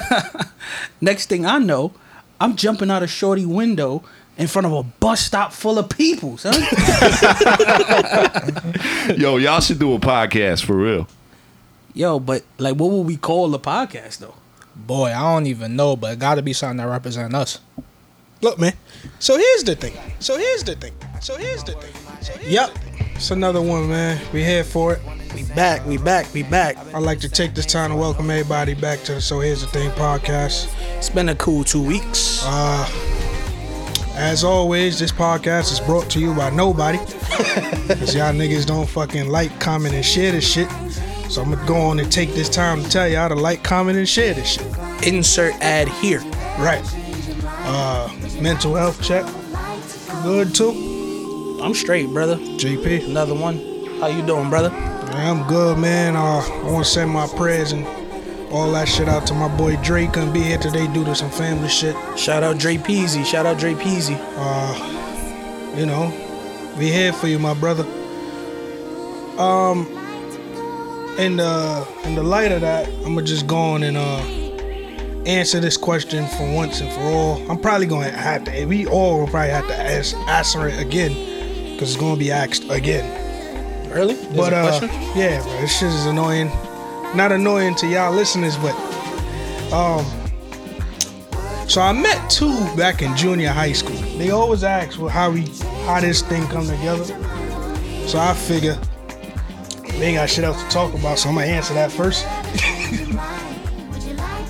Next thing I know, I'm jumping out a shorty window in front of a bus stop full of people, son. Yo, y'all should do a podcast for real. Yo, but like, what would we call the podcast though? Boy, I don't even know, but it got to be something that represents us. Look, man. So here's the thing. So here's the thing. So here's the thing. So here's yep. It's another one, man. We here for it. We back. We back. We back. I'd like to take this time to welcome everybody back to the So Here's the Thing podcast. It's been a cool two weeks. Uh, as always, this podcast is brought to you by nobody. Cause y'all niggas don't fucking like, comment, and share this shit. So I'm gonna go on and take this time to tell y'all to like, comment, and share this shit. Insert ad here. Right. Uh, mental health check. Good too. I'm straight, brother. JP. Another one. How you doing, brother? I'm good, man. Uh, I want to send my prayers and all that shit out to my boy Dre. Couldn't be here today due to some family shit. Shout out Dre Peasy. Shout out Dre Peasy. Uh, you know, we here for you, my brother. Um, in the in the light of that, I'm gonna just go on and uh answer this question for once and for all. I'm probably gonna have to. We all will probably have to ask, answer it again because it's gonna be asked again. Really? There's but a uh, yeah, bro, this shit is annoying. Not annoying to y'all listeners, but um. So I met two back in junior high school. They always ask well, how we how this thing come together. So I figure they ain't got shit else to talk about, so I'm gonna answer that first.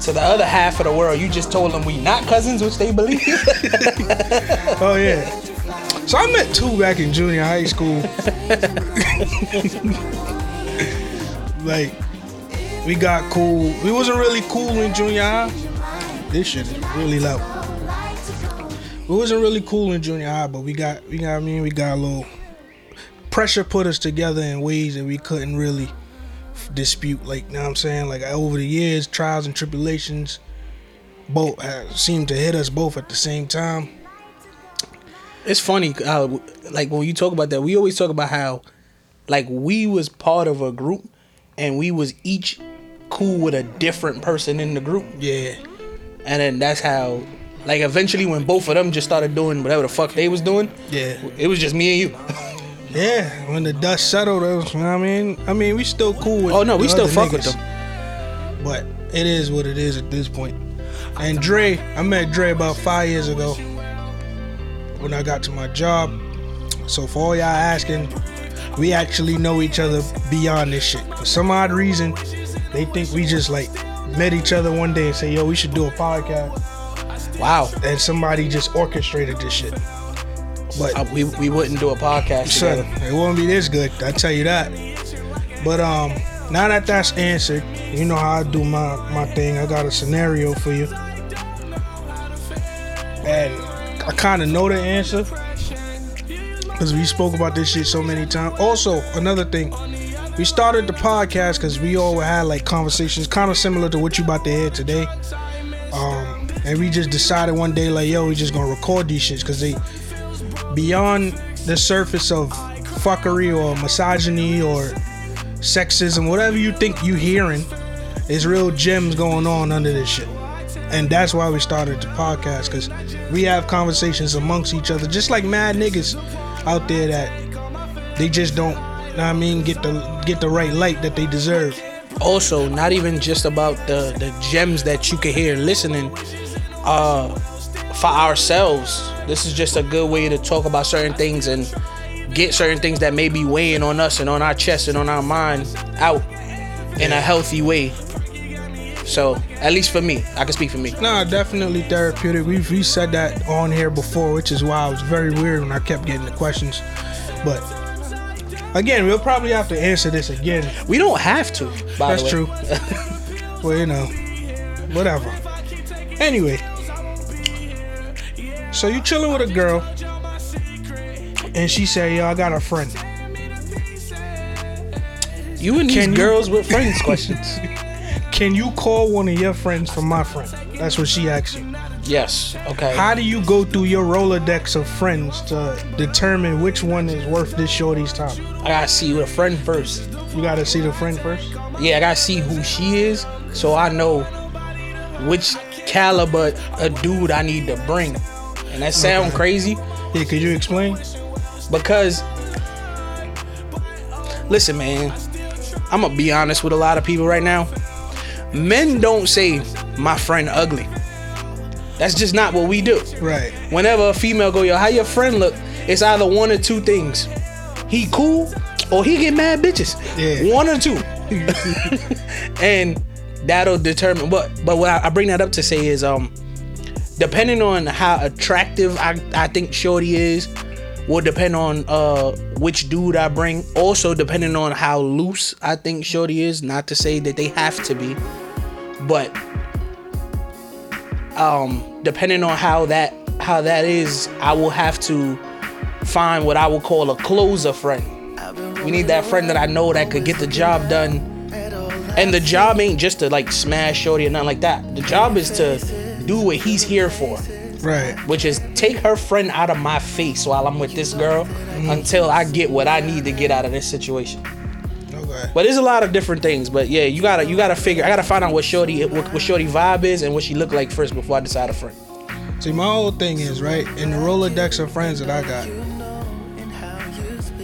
To the other half of the world, you just told them we not cousins, which they believe. Oh yeah. So I met two back in junior high school. like we got cool. We wasn't really cool in junior high. This shit is really loud. We wasn't really cool in junior high, but we got you know what I mean we got a little pressure put us together in ways that we couldn't really dispute. Like, you know what I'm saying? Like over the years, trials and tribulations both seemed to hit us both at the same time. It's funny how, like, when you talk about that, we always talk about how, like, we was part of a group, and we was each cool with a different person in the group, Yeah. and then that's how, like, eventually when both of them just started doing whatever the fuck they was doing, Yeah. it was just me and you. Yeah, when the dust settled, was, you know what I mean, I mean, we still cool with. Oh, no, we still fuck with them. But it is what it is at this point. And Dre, I met Dre about five years ago when I got to my job. So for all y'all asking, we actually know each other beyond this shit. For some odd reason, they think we just like met each other one day and say, "Yo, we should do a podcast," Wow, and somebody just orchestrated this shit. But Uh, we we wouldn't do a podcast Son, together. it won't be this good. I tell you that. But um, now that that's answered, you know how I do my my thing. I got a scenario for you, and I kind of know the answer because we spoke about this shit so many times. Also, another thing, we started the podcast because we all had like conversations kind of similar to what you about to hear today. Um, and we just decided one day like, yo, we just gonna record these shits because they beyond the surface of fuckery or misogyny or sexism, whatever you think you hearing, is real gems going on under this shit. And that's why we started the podcast, because we have conversations amongst each other, just like mad niggas out there that they just don't, know what I mean, get the get the right light that they deserve. also not even just about the the gems that you can hear listening uh for ourselves. This is just a good way to talk about certain things and get certain things that may be weighing on us and on our chest and on our mind out in a healthy way so at least for me i can speak for me Nah, definitely therapeutic. We've we said that on here before, which is why it was very weird when I kept getting the questions. But again, we'll probably have to answer this again. we don't have to by That's the way. true. well, you know, whatever. Anyway, so you chilling with a girl, and she say, "Yo, I got a friend." you and these Can you- girls with friends questions Can you call one of your friends for my friend? That's what she asked you. yes okay How do you go through your Rolodex of friends to determine which one is worth this shorty's time? i gotta see a friend first You gotta see the friend first. yeah, I gotta see who she is, so I know which caliber a dude I need to bring. And that sound crazy Yeah, could you explain? because listen, man, I'm gonna be honest with a lot of people right now. Men don't say my friend ugly. That's just not what we do. Right. Whenever a female go, yo, how your friend look? It's either one or two things. He cool or he get mad bitches. Yeah. One or two. and that'll determine what but what I, bring that up to say is um depending on how attractive I, I think Shorty is will depend on uh which dude I bring. Also depending on how loose I think Shorty is. Not to say that they have to be, but um depending on how that how that is, I will have to find what I would call a closer friend. We need that friend that I know that could get the job done. And the job ain't just to like smash shorty or nothing like that. The job is to do what he's here for, Right. which is take her friend out of my face while I'm with this girl until I get what I need to get out of this situation. Okay. But there's a lot of different things. But yeah, you gotta you gotta figure. I gotta find out what shorty what, what shorty vibe is and what she look like first before I decide a friend. See, my whole thing is right in the Rolodex of friends that I got.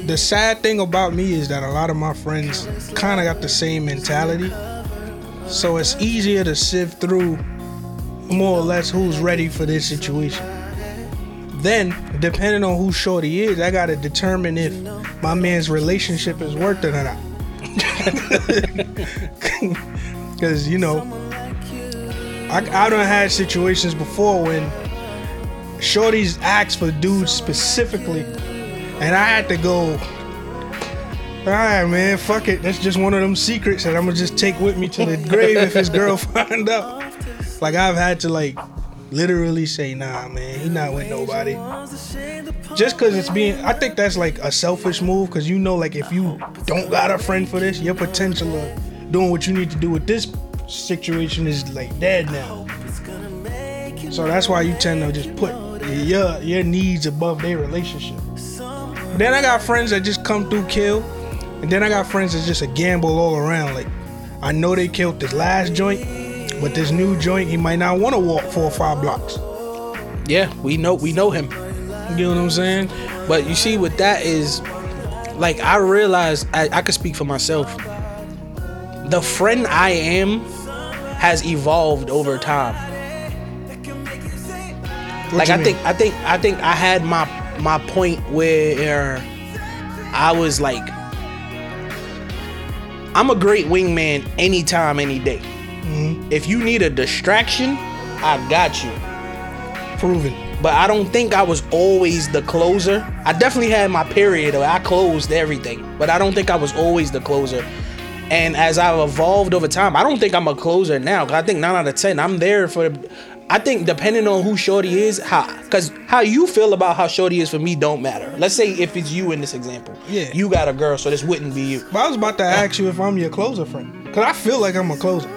The sad thing about me is that a lot of my friends kind of got the same mentality, so it's easier to sift through more or less who's ready for this situation. Then, depending on who Shorty is, I gotta determine if my man's relationship is worth it or not. Because you know, I I done had situations before when shorties asked for dudes specifically, and I had to go. All right, man, fuck it. That's just one of them secrets that I'm gonna just take with me to the grave if his girl find out. Like I've had to like literally say, nah, man, he not with nobody. Just cause it's being, I think that's like a selfish move. Cause you know, like if you don't got a friend for this, your potential of doing what you need to do with this situation is like dead now. So that's why you tend to just put your your needs above their relationship. Then I got friends that just come through kill, and then I got friends that's just a gamble all around. Like I know they killed this last joint, but this new joint he might not want to walk four or five blocks. Yeah, we know we know him. You know what I'm saying? But you see, what that is, like, I realized I, I could speak for myself. The friend I am has evolved over time. What like I mean? think, I think, I think I had my my point where I was like, I'm a great wingman anytime, any day. Mm-hmm. If you need a distraction, I've got you proven. but I don't think I was always the closer. I definitely had my period where I closed everything, but I don't think I was always the closer. And as I've evolved over time, I don't think I'm a closer now. I think nine out of ten, I'm there for. I think depending on who Shorty is, how, cause how you feel about how Shorty is for me don't matter. Let's say if it's you in this example, Yeah. you got a girl, so this wouldn't be you. But I was about to ask you if I'm your closer friend, cause I feel like I'm a closer.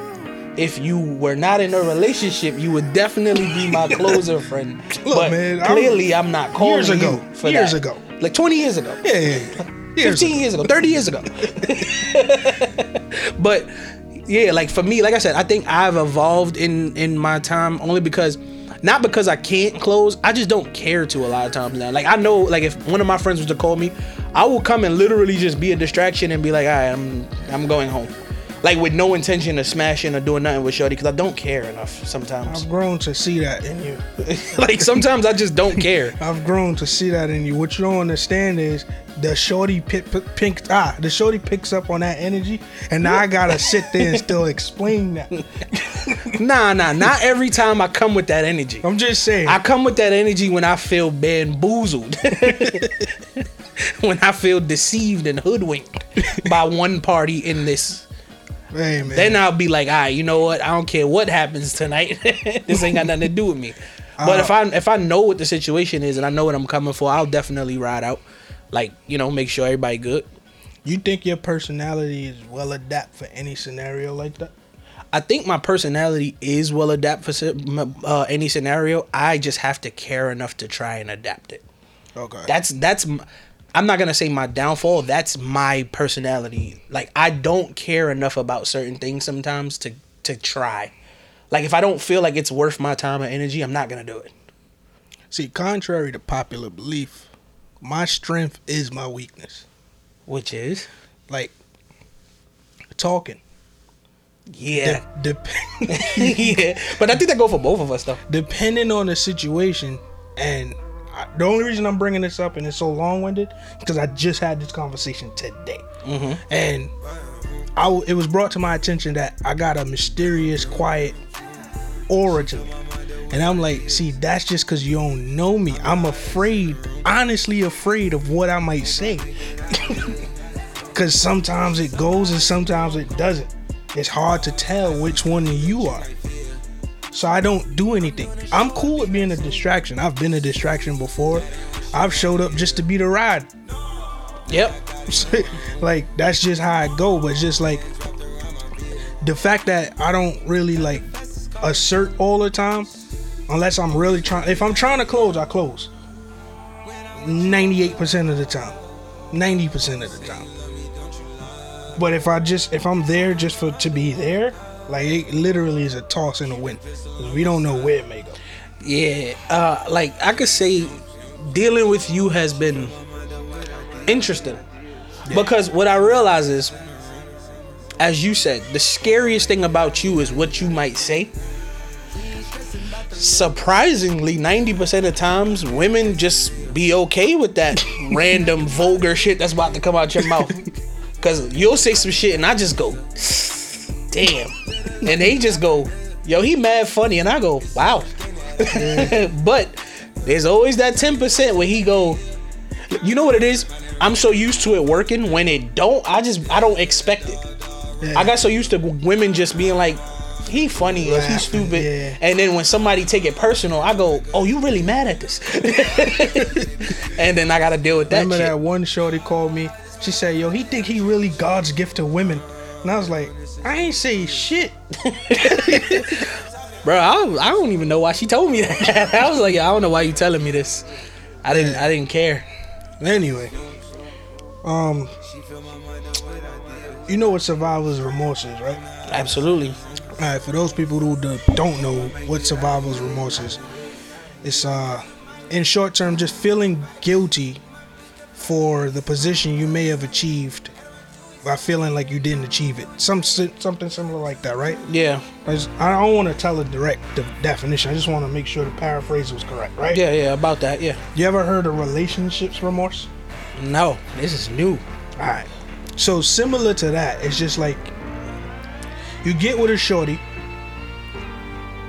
If you were not in a relationship, you would definitely be my closer friend. Look, but man, I'm- clearly, I'm not calling Years ago. you for Years that. ago. like 20 years ago. Yeah, yeah, yeah. Years 15 years ago, 30 years ago. but yeah, like for me, like I said, I think I've evolved in in my time only because not because I can't close, I just don't care to a lot of times now. Like I know like if one of my friends was to call me, I will come and literally just be a distraction and be like, "All right, I'm I'm going home." Like with no intention of smashing or doing nothing with Shorty because I don't care enough sometimes. I've grown to see that in you. like sometimes I just don't care. I've grown to see that in you. What you don't understand is the shorty pick, pink ah the shorty picks up on that energy, and now I gotta sit there and still explain that. Nah, nah, not every time I come with that energy. I'm just saying. I come with that energy when I feel bamboozled. when I feel deceived and hoodwinked by one party in this. Hey. Then I'll be like, all right, you know what? I don't care what happens tonight. this ain't got nothing to do with me. But if I if I know what the situation is and I know what I'm coming for, I'll definitely ride out. Like, you know, make sure everybody good. you think your personality is well adapted for any scenario like that? I think my personality is well adapted for uh, any scenario. I just have to care enough to try and adapt it. Okay. That's that's I'm not gonna say my downfall. That's my personality. Like I don't care enough about certain things sometimes to to try. Like if I don't feel like it's worth my time or energy, I'm not gonna do it. See, contrary to popular belief, my strength is my weakness. Which is, Like talking. yeah, De- dep- yeah. But I think that go for both of us though. depending on the situation, and I, the only reason I'm bringing this up and it's so long-winded because I just had this conversation today, mm-hmm. and I w- it was brought to my attention that I got a mysterious, quiet aura to me. And I'm like, see, that's just because you don't know me. I'm afraid, honestly afraid of what I might say. Because sometimes it goes and sometimes it doesn't. It's hard to tell which one you are. So I don't do anything. I'm cool with being a distraction. I've been a distraction before. I've showed up just to be the ride. Yep. like that's just how I go. But just like the fact that I don't really like assert all the time, unless I'm really trying. If I'm trying to close, I close. Ninety-eight percent of the time, ninety percent of the time. But if I just if I'm there just for to be there, like it literally is a toss in the wind. We don't know where it may go. Yeah, uh, like I could say, dealing with you has been interesting because what I realize is, as you said, the scariest thing about you is what you might say. Surprisingly, ninety percent of times, women just be okay with that random vulgar shit that's about to come out your mouth. Cause you'll say some shit and I just go, damn, and they just go, yo, he mad funny, and I go, wow. but there's always that 10% where he go, you know what it is? I'm so used to it working. When it don't, I just I don't expect it. I got so used to women just being like, he funny or he stupid. yeah. And then when somebody take it personal, I go, oh, you really mad at this? and then I gotta deal with that Remember shit. that one shorty called me? She said, "Yo, he think he really God's gift to women," and I was like, "I ain't say shit." Bro, I don't, I don't even know why she told me that. I was like, I don't know why you telling me this. I didn't I didn't care. Anyway, um, you know what survivor's remorse is, right? Absolutely. All right, for those people who do- don't know what survivor's remorse is, it's uh, in short term, just feeling guilty for the position you may have achieved by feeling like you didn't achieve it. Some something similar like that, right? Yeah. I, just, I don't want to tell a direct definition. I just want to make sure the paraphrase was correct, right? Yeah, yeah, about that, yeah. You ever heard of relationships remorse? No, this is new. All right. So similar to that, it's just like you get with a shorty,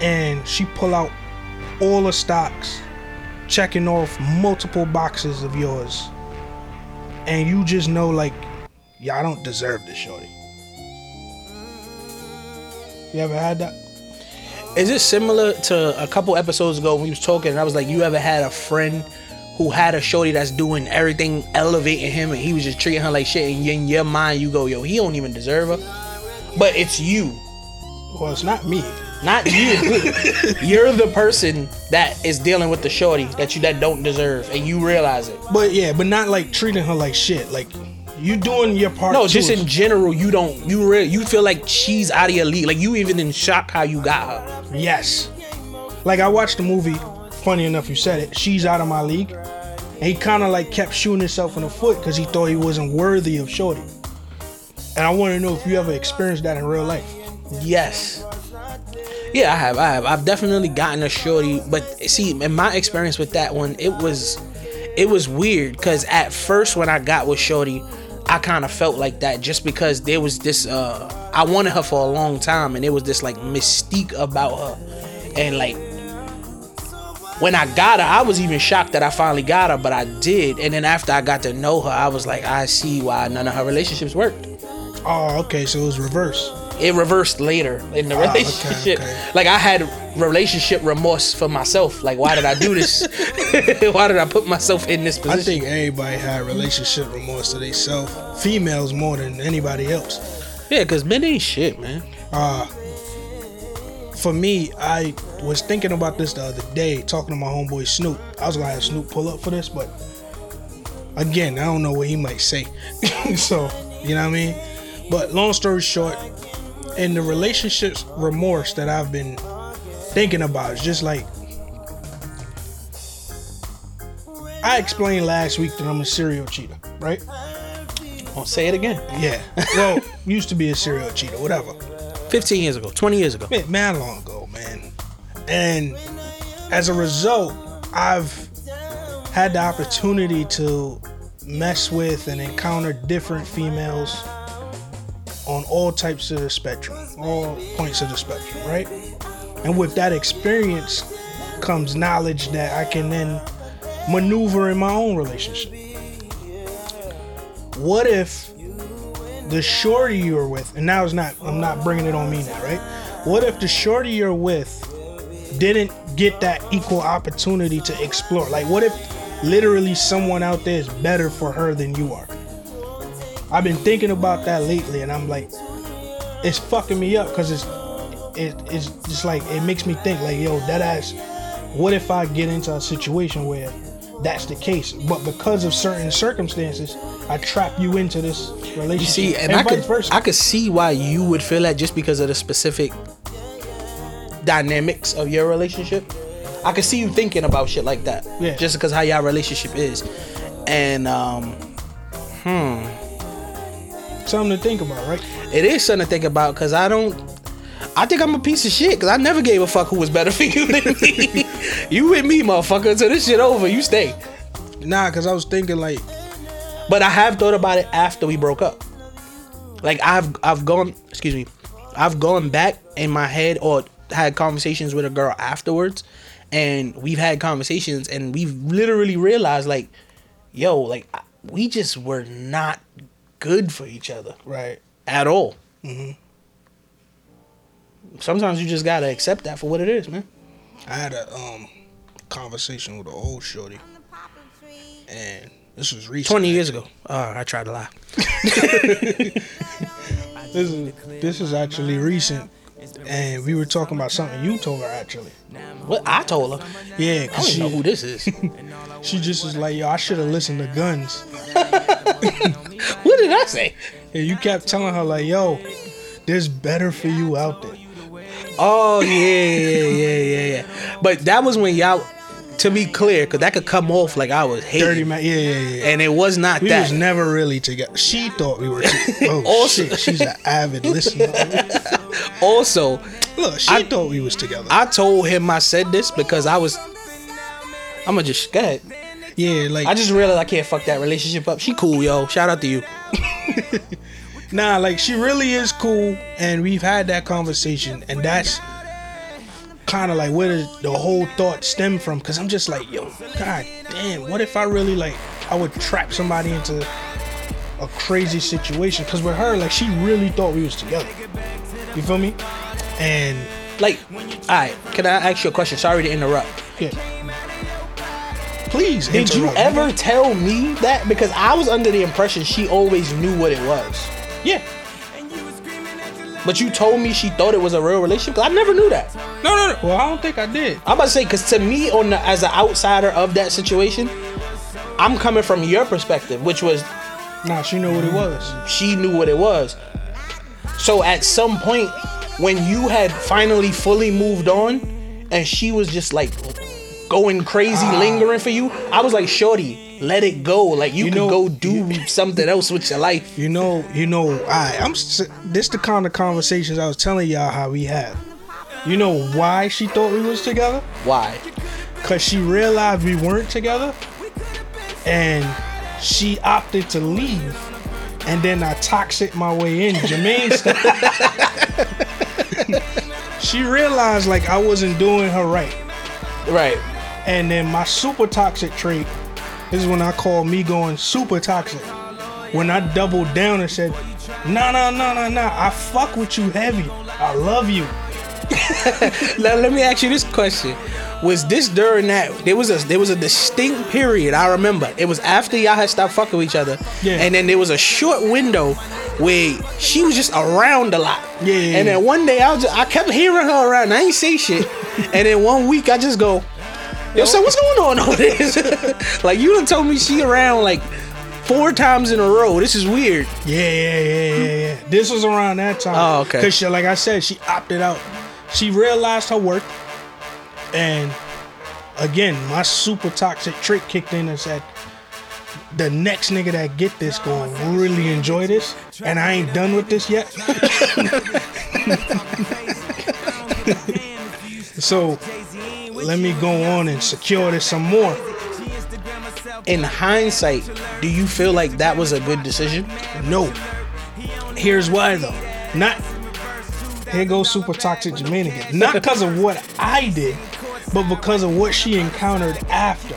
and she pull out all the stocks, checking off multiple boxes of yours, and you just know like, yeah, I don't deserve this shorty. You ever had that? Is it similar to a couple episodes ago when we was talking and I was like, you ever had a friend who had a shorty that's doing everything elevating him and he was just treating her like shit and in your mind you go, yo, he don't even deserve her. But it's you, Well, it's not me. not you. You're the person that is dealing with the shorty that you that don't deserve and you realize it. But yeah, but not like treating her like shit. Like you doing your part. No, just in general, you don't you real you feel like she's out of your league. Like you even in shock how you got her. Yes. Like I watched the movie. Funny enough, you said it. She's out of my league. And he kind of like kept shooting himself in the foot because he thought he wasn't worthy of Shorty. And I want to know if you ever experienced that in real life. Yes. Yeah, I have. I have. I've definitely gotten a shorty, but see, in my experience with that one, it was, it was weird because at first when I got with shorty, I kind of felt like that just because there was this. uh I wanted her for a long time, and there was this like mystique about her, and like when I got her, I was even shocked that I finally got her, but I did. And then after I got to know her, I was like, I see why none of her relationships worked Oh, okay. So it was reverse. It reversed later in the Ah, okay, relationship. okay. Like I had relationship remorse for myself. Like why did I do this? why did I put myself in this position? I think everybody had relationship remorse to themselves. Females more than anybody else. yeah, cause men ain't shit, man. Uh, for me, I was thinking about this the other day, talking to my homeboy Snoop. I was gonna have Snoop pull up for this, but again, I don't know what he might say. so, you know what I mean? But long story short, in the relationships remorse that I've been thinking about. It's just like I explained last week that I'm a serial cheater, right? I'll say it again. Yeah. Well, used to be a serial cheater, whatever. 15 years ago, 20 years ago. Man, man long ago, man. And as a result, I've had the opportunity to mess with and encounter different females on all types of the spectrum, all points of the spectrum, right? And with that experience comes knowledge that I can then maneuver in my own relationship. What if the shorty you're with, and now it's not, I'm not bringing it on me now, right? What if the shorty you're with didn't get that equal opportunity to explore? Like, what if literally someone out there is better for her than you are? I've been thinking about that lately, and I'm like, it's fucking me up because it's it, it's just like it makes me think like, yo, that ass. What if I get into a situation where that's the case, but because of certain circumstances, I trap you into this relationship? You see, and, I vice could versa. I could see why you would feel that just because of the specific dynamics of your relationship. I could see you thinking about shit like that. Yeah. Just because how your relationship is. And um Something to think about, right? it is something to think about because I don't I think I'm a piece of shit because I never gave a fuck who was better for you than me. you with me, motherfucker. Until this shit over, you stay. Nah, because I was thinking like, But I have thought about it after we broke up. Like I've I've gone excuse me, I've gone back in my head or had conversations with a girl afterwards, and we've had conversations and we've literally realized like, yo, like we just were not good for each other right? at all. Sometimes you just gotta accept that for what it is, man. I had a um conversation with an old shorty, and this was recent. Twenty years ago. Oh, I tried to lie. This is this is actually recent, and we were talking about something you told her actually. What I told her. Yeah, I don't cause even know who she this is. she just was like, yo, I should have listened to Guns. what did I say? And you kept telling her like, yo, there's better for you out there. Oh yeah, yeah, yeah, yeah, yeah. But that was when y'all, to be clear, because that could come off like I was hating, Dirty man, yeah, yeah, yeah. and it was not We that. was never really together. She thought we were. Together. Oh Also- shit, she's an avid listener. also, Look, she I- thought we was together. I told him I said this because I was. I'm gonna just go ahead. yeah, like I just realized I can't fuck that relationship up. She cool, yo. Shout out to you. Nah, like she really is cool, and we've had that conversation, and that's kind of like where the, the whole thought stemmed from. Cause I'm just like, yo, god damn, what if I really like I would trap somebody into a crazy situation? Cause with her, like she really thought we was together. You feel me? And Like, all right, can I ask you a question? Sorry to interrupt. yeah, please. Did you ever tell me that? Because I was under the impression she always knew what it was. Yeah. But you told me she thought it was a real relationship. 'Cause I never knew that. No, no, no. Well, I don't think I did. I'm about to say, because to me, on the, as an outsider of that situation, I'm coming from your perspective, which was Nah, she knew what it was. she knew what it was. So at some point, when you had finally fully moved on, and she was just like going crazy, Ah. lingering for you, I was like, "Shorty, let it go. Like you, You can know- go do something else with your life." You know, you know, I I'm this the kind of conversations I was telling y'all how we have. You know why she thought we was together? Why? Cause she realized we weren't together, and she opted to leave. And then I toxic my way in, Jermaine she realized like I wasn't doing her right. Right. And then my super toxic trait this is when I call me going super toxic. When I doubled down and said, nah, nah, nah, nah, nah, I fuck with you heavy. I love you. Now let me ask you this question: Was this during that? There was a there was a distinct period I remember. It was after y'all had stopped fucking with each other, Yeah. and then there was a short window where she was just around a lot. Yeah, yeah, And then one day I was just, I kept hearing her around. I ain't say shit, and then one week I just go, "Yo, so what's going on over this? like you done told me she around like four times in a row. This is weird. Yeah, yeah, yeah, yeah, yeah. This was around that time. Oh, okay. Cause she, like I said, she opted out. She realized her worth, And again, my super toxic trick kicked in and said, the next nigga that get this going really enjoy this, and I ain't done with this yet. so let me go on and secure this some more. In hindsight, do you feel like that was a good decision? No. Here's why though. Not here goes super toxic Jermaine again. Not because of what I did, but because of what she encountered after.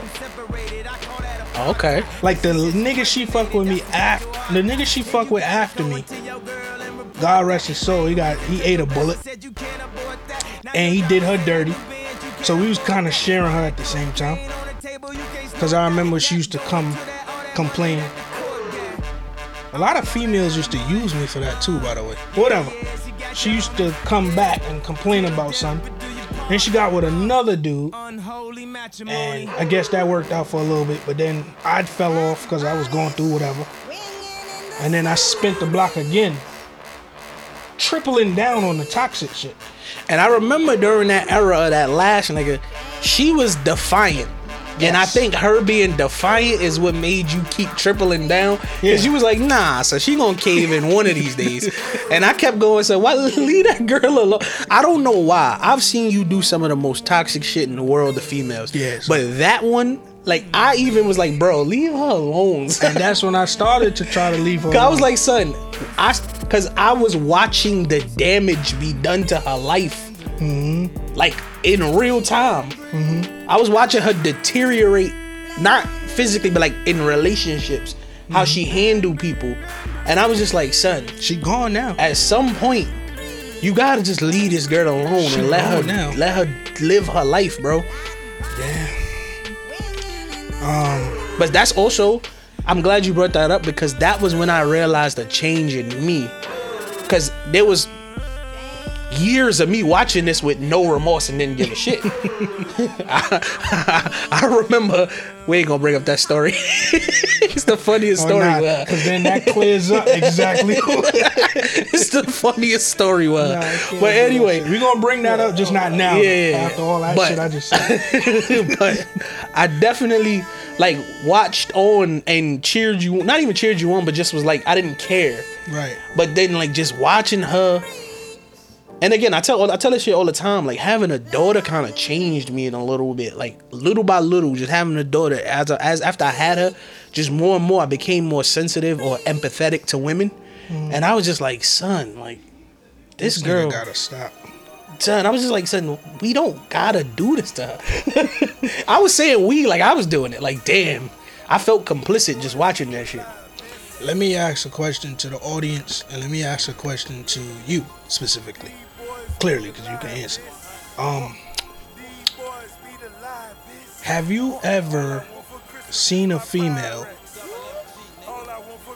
Okay. Like the nigga she fucked with me after the nigga she fuck with after me. God rest his soul. He got he ate a bullet. And he did her dirty. So we was kind of sharing her at the same time. Cause I remember she used to come complain. A lot of females used to use me for that too, by the way. Whatever. She used to come back and complain about something. Then she got with another dude. And I guess that worked out for a little bit, but then I fell off because I was going through whatever. And then I spent the block again, tripling down on the toxic shit. And I remember during that era of that last nigga, she was defiant. And I think her being defiant is what made you keep tripling down. Because Yeah. you was like, nah, so she gonna cave in one of these days. And I kept going, so why leave that girl alone? I don't know why. I've seen you do some of the most toxic shit in the world to females. Yes. But that one, like I even was like, bro, leave her alone. And that's when I started to try to leave her. I was like, son, I because I was watching the damage be done to her life, mm-hmm. like in real time. Mm-hmm. I was watching her deteriorate, not physically, but like in relationships, how mm-hmm. she handled people, and I was just like, son, she gone now. at some point, you gotta just leave this girl alone She and let her now. let her live her life, bro. Yeah. Um, But that's also, I'm glad you brought that up because that was when I realized a change in me. Because there was years of me watching this with no remorse and didn't give a shit. I, I remember, we ain't gonna bring up that story. it's the funniest story. uh, because then that clears up exactly. it's the funniest story. Uh, Nah, but anyway, shit. we gonna bring that up, just not now. Yeah, yeah, yeah. After all that But- shit I just said. but I definitely like watched on and cheered you not even cheered you on but just was like I didn't care right. but then like just watching her and again I tell I tell this shit all the time like having a daughter kind of changed me in a little bit like little by little just having a daughter as a, as after I had her just more and more I became more sensitive or empathetic to women mm. and I was just like son like this, This girl gotta stop. son, I was just like, son, we don't gotta do this to her. I was saying we like I was doing it. Like, damn, I felt complicit just watching that shit. Let me ask a question to the audience, and let me ask a question to you specifically, clearly, because you can answer. Um, have you ever seen a female?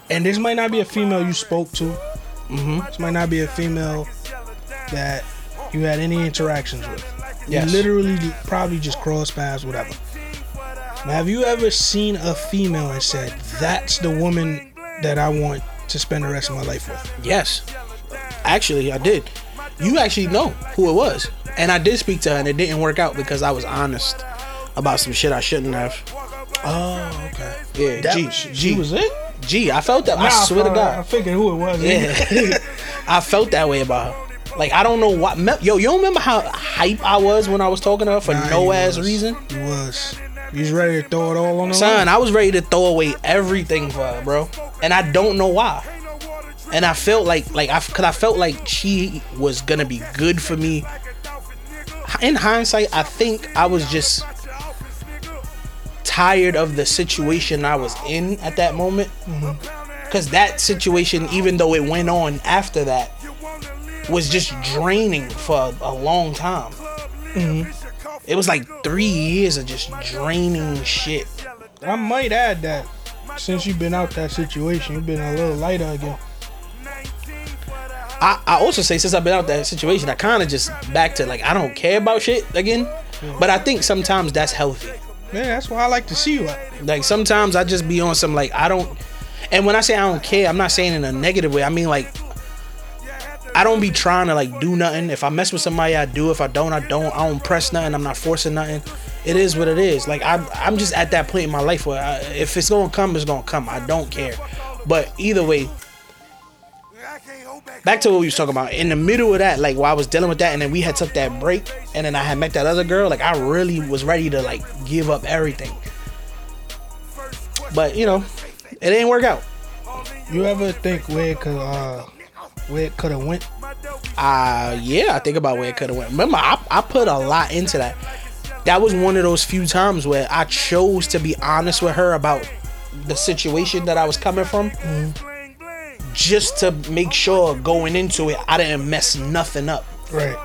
And this might not be a female you spoke to. Mm-hmm. This might not be a female that you had any interactions with. Yes. You literally probably just crossed paths, whatever. Now, have you ever seen a female and said, "That's the woman that I want to spend the rest of my life with"? Yes, actually, I did. You actually know who it was, and I did speak to her, and it didn't work out because I was honest about some shit I shouldn't have. Oh, okay. Yeah, That G, was, G, she was it? G. I felt that. I Nah, swear to I- God. I figured who it was. Yeah, I felt that way about her. Like I don't know what. Yo, you don't remember how hype I was when I was talking to her for Nah, no ass was. reason? You was. You was ready to throw it all on the Son, line? I was ready to throw away everything for her, bro, and I don't know why. And I felt like, like, I, cause I felt like she was gonna be good for me. In hindsight, I think I was just tired of the situation I was in at that moment. Mm-hmm. Cause that situation, even though it went on after that, was just draining for a long time. Mm-hmm. It was like three years of just draining shit. I might add that since you've been out that situation, you've been a little lighter again. I, I also say since I've been out that situation, I kind of just back to like I don't care about shit again. But I think sometimes that's healthy. Man, that's why I like to see you at. Like sometimes I just be on some like I don't. And when I say I don't care, I'm not saying in a negative way. I mean like I don't be trying to like do nothing. If I mess with somebody, I do. If I don't, I don't. I don't press nothing. I'm not forcing nothing. It is what it is. Like I'm, I'm just at that point in my life where I, if it's gonna come, it's gonna come. I don't care. But either way, back to what we was talking about. In the middle of that, like while I was dealing with that, and then we had took that break, and then I had met that other girl. Like I really was ready to like give up everything. But you know, it didn't work out. You ever think where it could uh where it could have went? Uh yeah, I think about where it could have went. Remember, I, I put a lot into that. That was one of those few times where I chose to be honest with her about the situation that I was coming from. Just to make sure going into it, I didn't mess nothing up. Right.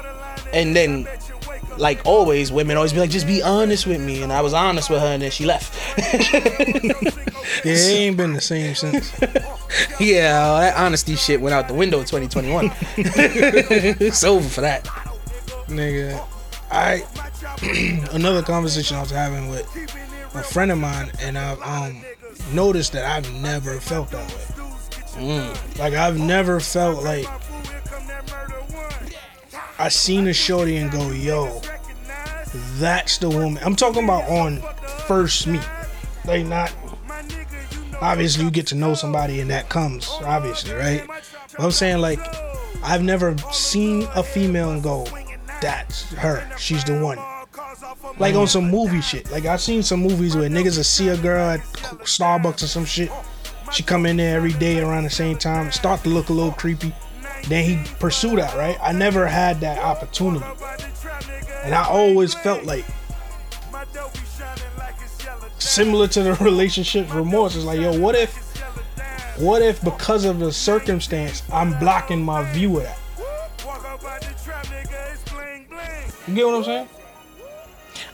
And then, like always, women always be like, just be honest with me. And I was honest with her, and then she left. Yeah, it ain't been the same since. yeah, that honesty shit went out the window in 2021. it's over for that. Nigga. I another conversation I was having with a friend of mine and I've um noticed that I've never felt that way. Mm. Like I've never felt like I seen a shorty and go, yo, that's the woman. I'm talking about on first meet. Like not obviously you get to know somebody and that comes, obviously, right? But I'm saying like I've never seen a female and go, that's her. She's the one. Like on some movie shit. Like I've seen some movies where niggas will see a girl at Starbucks or some shit. She come in there every day around the same time, start to look a little creepy. Then he pursue that, right? I never had that opportunity. And I always felt like similar to the relationship remorse. It's like, yo, what if what if because of the circumstance I'm blocking my view of that? You get what I'm saying?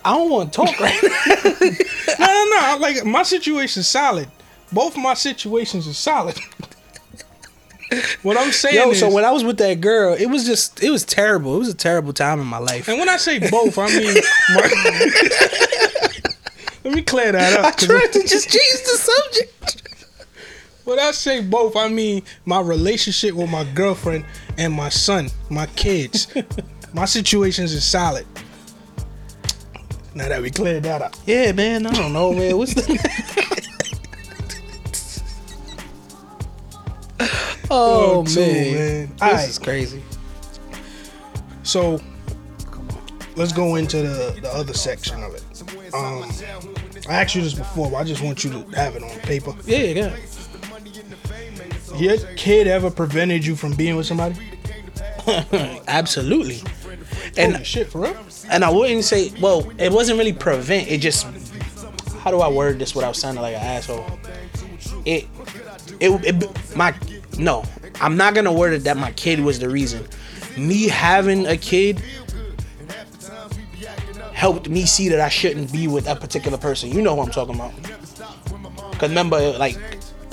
I don't want to talk right now. No, no, no. Like my situation's solid. Both my situations are solid. what I'm saying Yo, is, so when I was with that girl, it was just, it was terrible. It was a terrible time in my life. and when I say both, I mean. my- let me clear that up. I 'cause tried to just change the subject. When I say both, I mean my relationship with my girlfriend and my son, my kids. my situations is solid. Now that we cleared that up. Yeah, man. I don't know, man. What's the? oh Oh, too, man, man. this Alright. is crazy. So let's go into the, the other section of it. Um, I asked you this before, but I just want you to have it on paper. Yeah, yeah. Your kid ever prevented you from being with somebody? Absolutely. And Holy shit, for real? and I wouldn't say well, it wasn't really prevent. It just how do I word this without sounding like an asshole? It it, it my no, I'm not gonna word it that my kid was the reason. Me having a kid helped me see that I shouldn't be with that particular person. You know who I'm talking about. Cause remember, like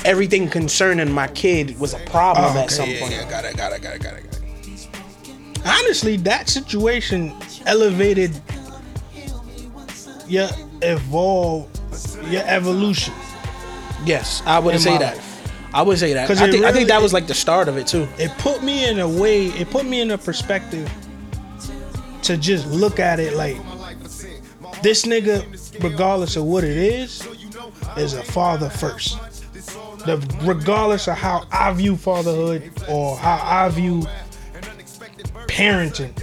everything concerning my kid was a problem Oh, at okay, some yeah, point. yeah, got it, got it, got it, got it, got it. Honestly, that situation elevated your evolve, your evolution. Yes, I would In say my that. I would say that. I think, I think that was like the start of it too. It put me in a way. It put me in a perspective to just look at it like this nigga, regardless of what it is, is a father first. The, regardless of how I view fatherhood or how I view parenting,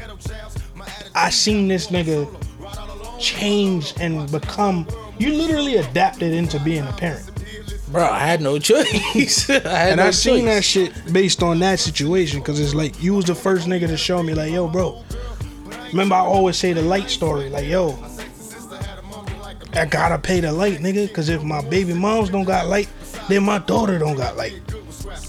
I seen this nigga change and become. You literally adapted into being a parent. Bro, I had no choice. I had And no I seen that shit based on that situation because it's like you was the first nigga to show me like, yo, bro. Remember I always say the light story, like, yo, I gotta pay the light, nigga, because if my baby moms don't got light, then my daughter don't got light.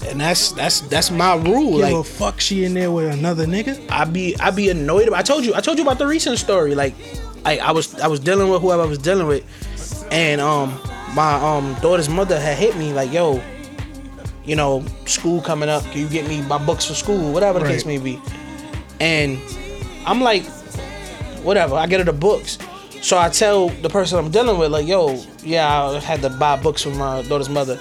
and that's that's that's my rule. Give a Like fuck she in there with another nigga. I be I be annoyed. About, I told you I told you about the recent story. Like I I was I was dealing with whoever I was dealing with, and um my um daughter's mother had hit me like, yo, you know, school coming up. Can you get me my books for school? Whatever the case may be. And I'm like, whatever. I get her the books. So I tell the person I'm dealing with, like, yo, yeah, I had to buy books for my daughter's mother.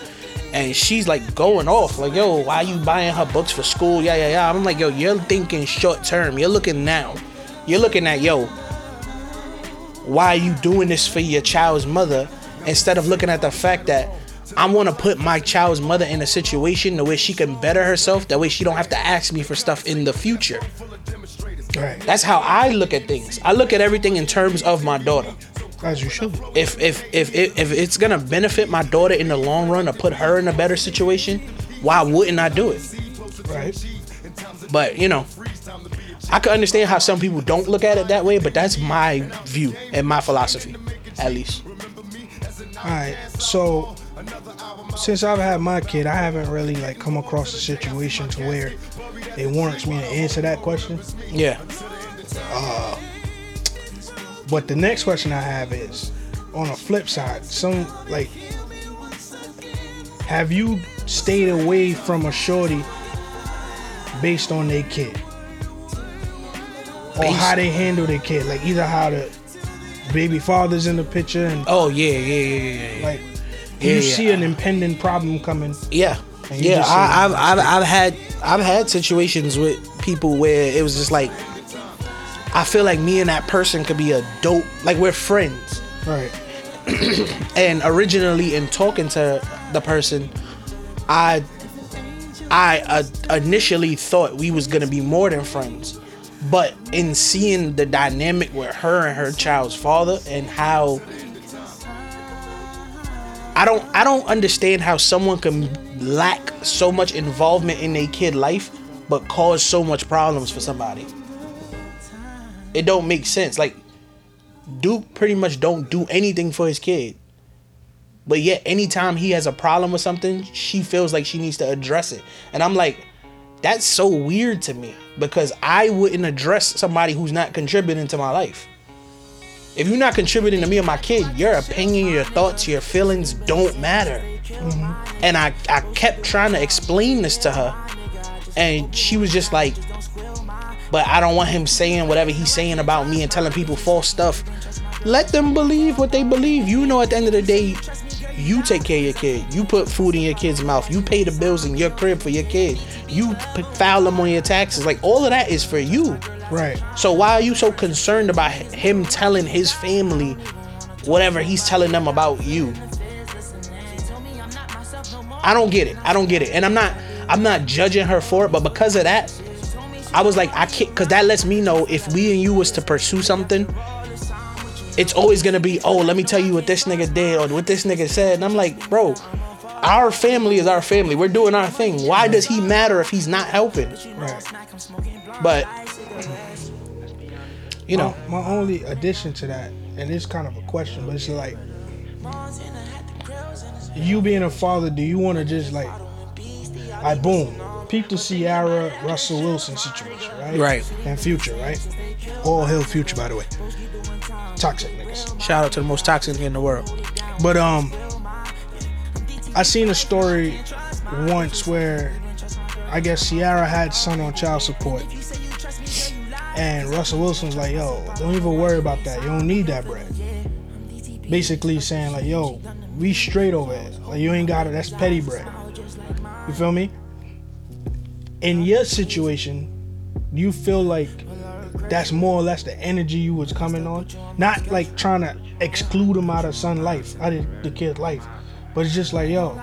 and she's like going off, like, yo, why you buying her books for school? Yeah, yeah, yeah. I'm like, yo, you're thinking short term. You're looking now. You're looking at, yo, why are you doing this for your child's mother instead of looking at the fact that I want to put my child's mother in a situation the way she can better herself, that way she don't have to ask me for stuff in the future. Right. That's how I look at things. I look at everything in terms of my daughter. As you should. If if if if, if it's gonna benefit my daughter in the long run or put her in a better situation, why wouldn't I do it? Right. But you know, I can understand how some people don't look at it that way, but that's my view and my philosophy, at least. All right. So since I've had my kid, I haven't really like come across a situation to where it warrants me to answer that question. Yeah. Uh, but the next question I have is, on a flip side, some like, have you stayed away from a shorty based on their kid, or Based- how they handle their kid? Like either how the baby father's in the picture, and Oh yeah, yeah, yeah, yeah, yeah. like Yeah, you yeah. see an impending problem coming. Yeah, yeah. I, I've, I've I've had I've had situations with people where it was just like I feel like me and that person could be a dope like we're friends. Right. And originally in talking to the person, I I uh, initially thought we was gonna be more than friends. But in seeing the dynamic with her and her child's father and how I don't I don't understand how someone can lack so much involvement in a kid life but cause so much problems for somebody. It don't make sense. Like Duke pretty much don't do anything for his kid. But yet anytime he has a problem with something, she feels like she needs to address it. And I'm like that's so weird to me because I wouldn't address somebody who's not contributing to my life. If you're not contributing to me or my kid, your opinion, your thoughts, your feelings don't matter. Mm-hmm. And I, I kept trying to explain this to her. And she was just like, but I don't want him saying whatever he's saying about me and telling people false stuff. Let them believe what they believe. You know, at the end of the day, you take care of your kid. You put food in your kid's mouth. You pay the bills in your crib for your kid. You p- file them on your taxes. Like, all of that is for you. Right. So why are you so concerned about him telling his family whatever he's telling them about you? I don't get it. I don't get it. And I'm not I'm not judging her for it, but because of that, I was like I can't cuz that lets me know if we and you was to pursue something, it's always going to be, "Oh, let me tell you what this nigga did or what this nigga said." And I'm like, "Bro, our family is our family. We're doing our thing. Why does he matter if he's not helping?" Right. But you know, my, my only addition to that, and it's kind of a question, but it's like, you being a father, do you want to just like, like boom, peep the Ciara Russell Wilson situation, right? Right. And Future, right? All hail Future, by the way. Toxic niggas. Shout out to the most toxic nigga in the world. But um, I seen a story once where I guess Ciara had son on child support, and Russell Wilson's like, "Yo, don't even worry about that. You don't need that bread." Basically saying like, "Yo, we straight over it. Like you ain't got it. That's petty bread." You feel me? In your situation, you feel like that's more or less the energy you was coming on. Not like trying to exclude him out of son life, out of the kid's life. But it's just like, yo,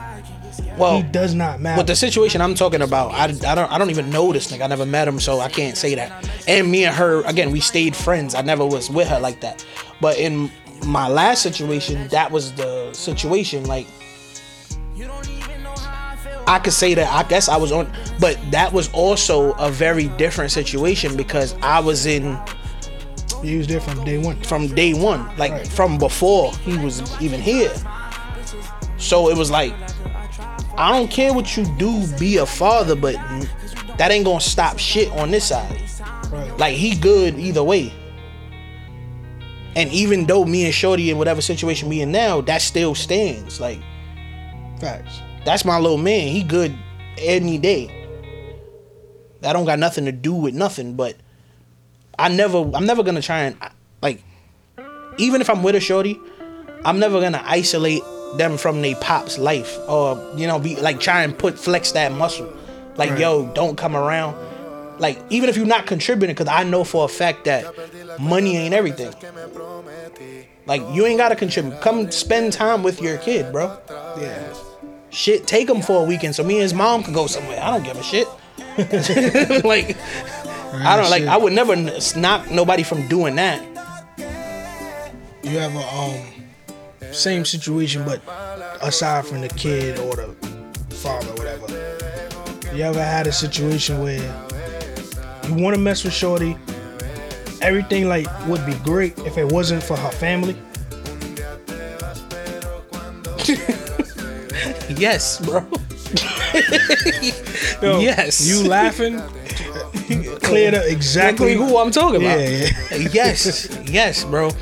Well, he does not matter. with the situation I'm talking about, I, I don't I don't even know this nigga. I never met him, so I can't say that. And me and her, again, we stayed friends. I never was with her like that. But in my last situation, that was the situation. Like, I could say that I guess I was on, but that was also a very different situation because I was in he was there from day one. from day one, like Right. from before he was even here. So it was like, I don't care what you do, be a father, but that ain't gonna stop shit on this side. Right. Like he good either way. And even though me and Shorty in whatever situation we in now, that still stands. Like Facts. That's my little man. He good any day. That don't got nothing to do with nothing. But I never, I'm never gonna try and like, even if I'm with a shorty, I'm never gonna isolate them from their pop's life, or you know, be like try and put flex that muscle. Like, Right. yo, don't come around. Like, even if you're not contributing, because I know for a fact that money ain't everything. Like, you ain't gotta contribute. Come spend time with your kid, bro. Yeah. Shit, take him for a weekend so me and his mom can go somewhere. I don't give a shit. like, I don't like. I would never knock nobody from doing that. You have a um same situation, but aside from the kid or the father, whatever. You ever had a situation where you want to mess with Shorty? Everything like would be great if it wasn't for her family. Yes, bro. Yo, Yes. You laughing? Clear up Exactly exactly who I'm talking about. Yeah, yeah. yes, yes, bro.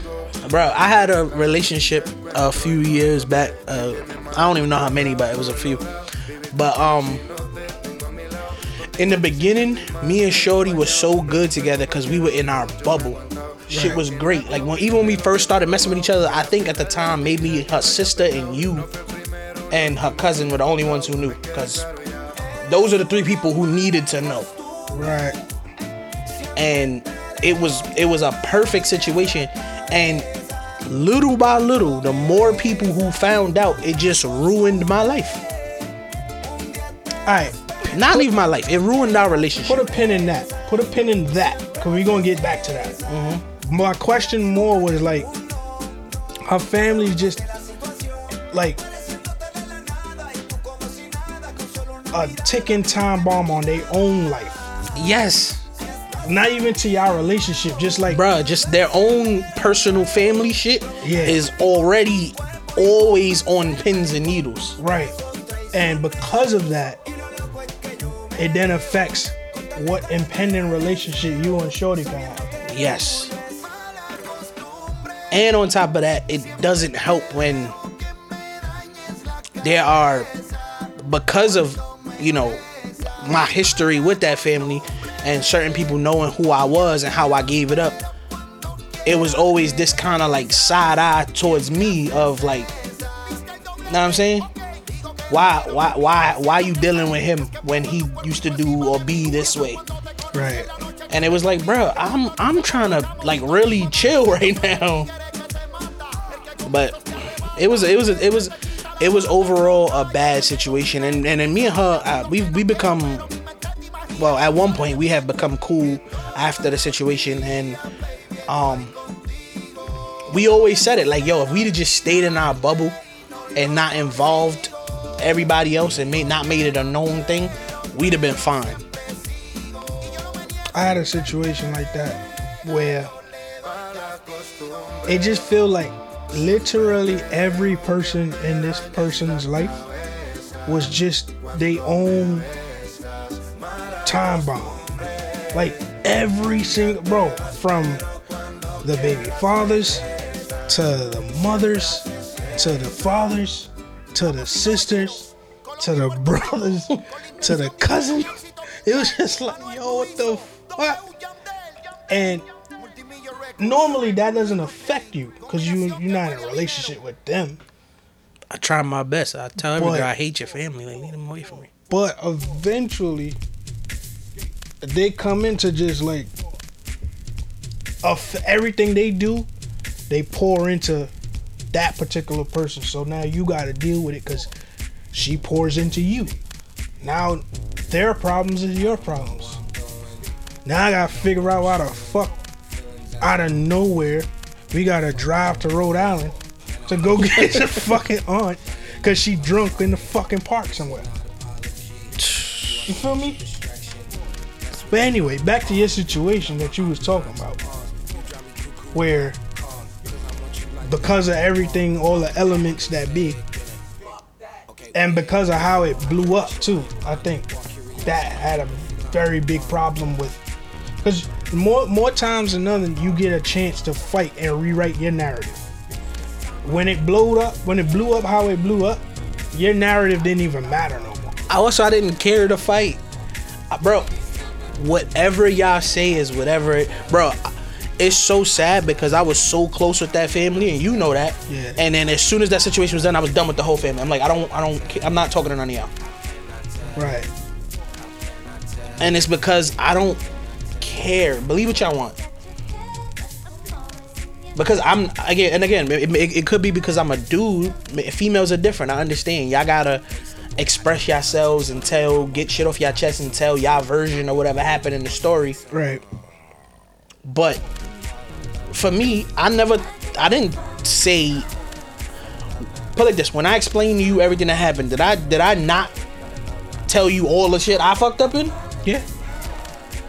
Bro, I had a relationship a few years back. Uh, I don't even know how many, but it was a few. But um, in the beginning, me and Shorty was so good together because we were in our bubble. Shit was great. Like when even when we first started messing with each other, I think at the time maybe her sister and you and her cousin were the only ones who knew because those are the three people who needed to know Right. and it was it was a perfect situation and little by little the more people who found out it just ruined my life Alright. not even my life it ruined our relationship Put a pin in that. Put a pin in that. Cause we're gonna get back to that. Mm-hmm. My question more was like her family just like a ticking time bomb on their own life. yes Not even to your relationship, just like bruh just their own personal family shit Yeah. is already always on pins and needles right. And because of that, it then affects what impending relationship you and Shorty can have. Yes. And on top of that, it doesn't help when there are, because of, you know, my history with that family and certain people knowing who I was and how I gave it up, it was always this kind of like side eye towards me of like, know what I'm saying? Why, why, why, why you dealing with him when he used to do or be this way? Right. and it was like, bro, I'm I'm trying to like really chill right now. But it was it was it was it was overall a bad situation, and and then me and her, uh, we we become well at one point we have become cool after the situation, and um we always said it like, yo, if we'd have just stayed in our bubble and not involved everybody else and made not made it a known thing, we'd have been fine. I had a situation like that where it just feel like literally every person in this person's life was just their own time bomb. Like every single bro, from the baby fathers to the mothers to the fathers to the sisters to the brothers to the cousins. It was just like, yo, what the fuck? And normally that doesn't affect you because you you're not in a relationship with them. I try my best. I tell But- girl I hate your family. Like, leave them away from me. But eventually, they come into just like of everything they do, they pour into that particular person. So now you got to deal with it because she pours into you. Now their problems is your problems. Now I gotta figure out why the fuck out of nowhere we gotta drive to Rhode Island to go get your fucking aunt because she drunk in the fucking park somewhere. You feel me? But anyway, back to your situation that you was talking about, where because of everything, all the elements that be, and because of how it blew up too, I think that had a very big problem with. Because more more times than none, you get a chance to fight and rewrite your narrative. When it blew up, when it blew up how it blew up, your narrative didn't even matter no more. I also I didn't care to fight, Uh, bro. Whatever y'all say is whatever, it, bro. it's so sad because I was so close with that family, and you know that. Yeah. And then as soon as that situation was done, I was done with the whole family. I'm like, I don't, I don't, I'm not talking to none of y'all. Right. And it's because I don't care. Believe what y'all want. Because I'm again and again, it, it, it could be because I'm a dude. Females are different. I understand. Y'all gotta express yourselves and tell, get shit off your chest and tell y'all version or whatever happened in the story. Right. But for me, I never, I didn't say. Put it like this: when I explained to you everything that happened, did I did I not tell you all the shit I fucked up in? Yeah.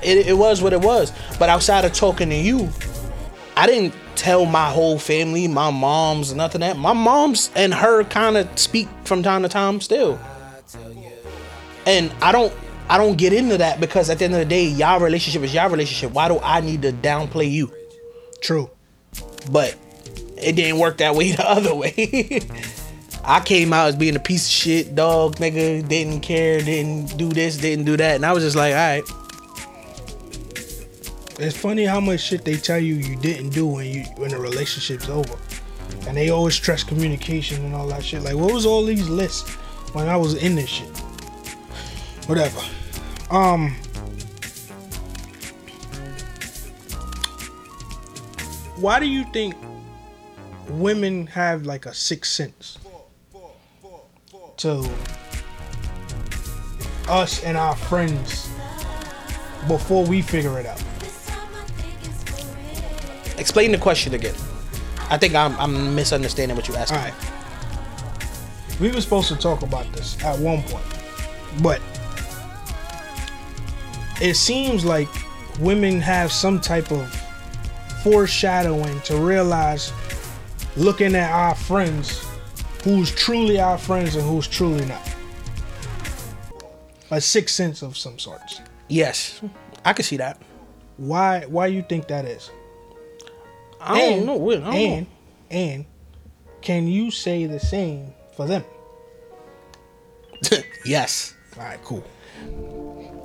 It, it was what it was. But outside of talking to you, I didn't tell my whole family, my mom's, nothing that. My mom's and her kind of speak from time to time still. And I don't I don't get into that because at the end of the day, y'all relationship is y'all relationship. Why do I need to downplay you? True. But it didn't work that way the other way. I came out as being a piece of shit, dog, nigga, didn't care, didn't do this, didn't do that. And I was just like, all right. It's funny how much shit they tell you you didn't do when you when the relationship's over, and they always stress communication and all that shit. Like, what was all these lists when I was in this shit? Whatever. Um. Why do you think women have like a sixth sense to us and our friends before we figure it out? Explain the question again. I think I'm, I'm misunderstanding what you asked. All right. We were supposed to talk about this at one point, but it seems like women have some type of foreshadowing to realize, looking at our friends, who's truly our friends and who's truly not. A sixth sense of some sorts. Yes, I can see that. Why? Why do you think that is? I don't know. I don't and know. and can you say the same for them? yes. All right, cool.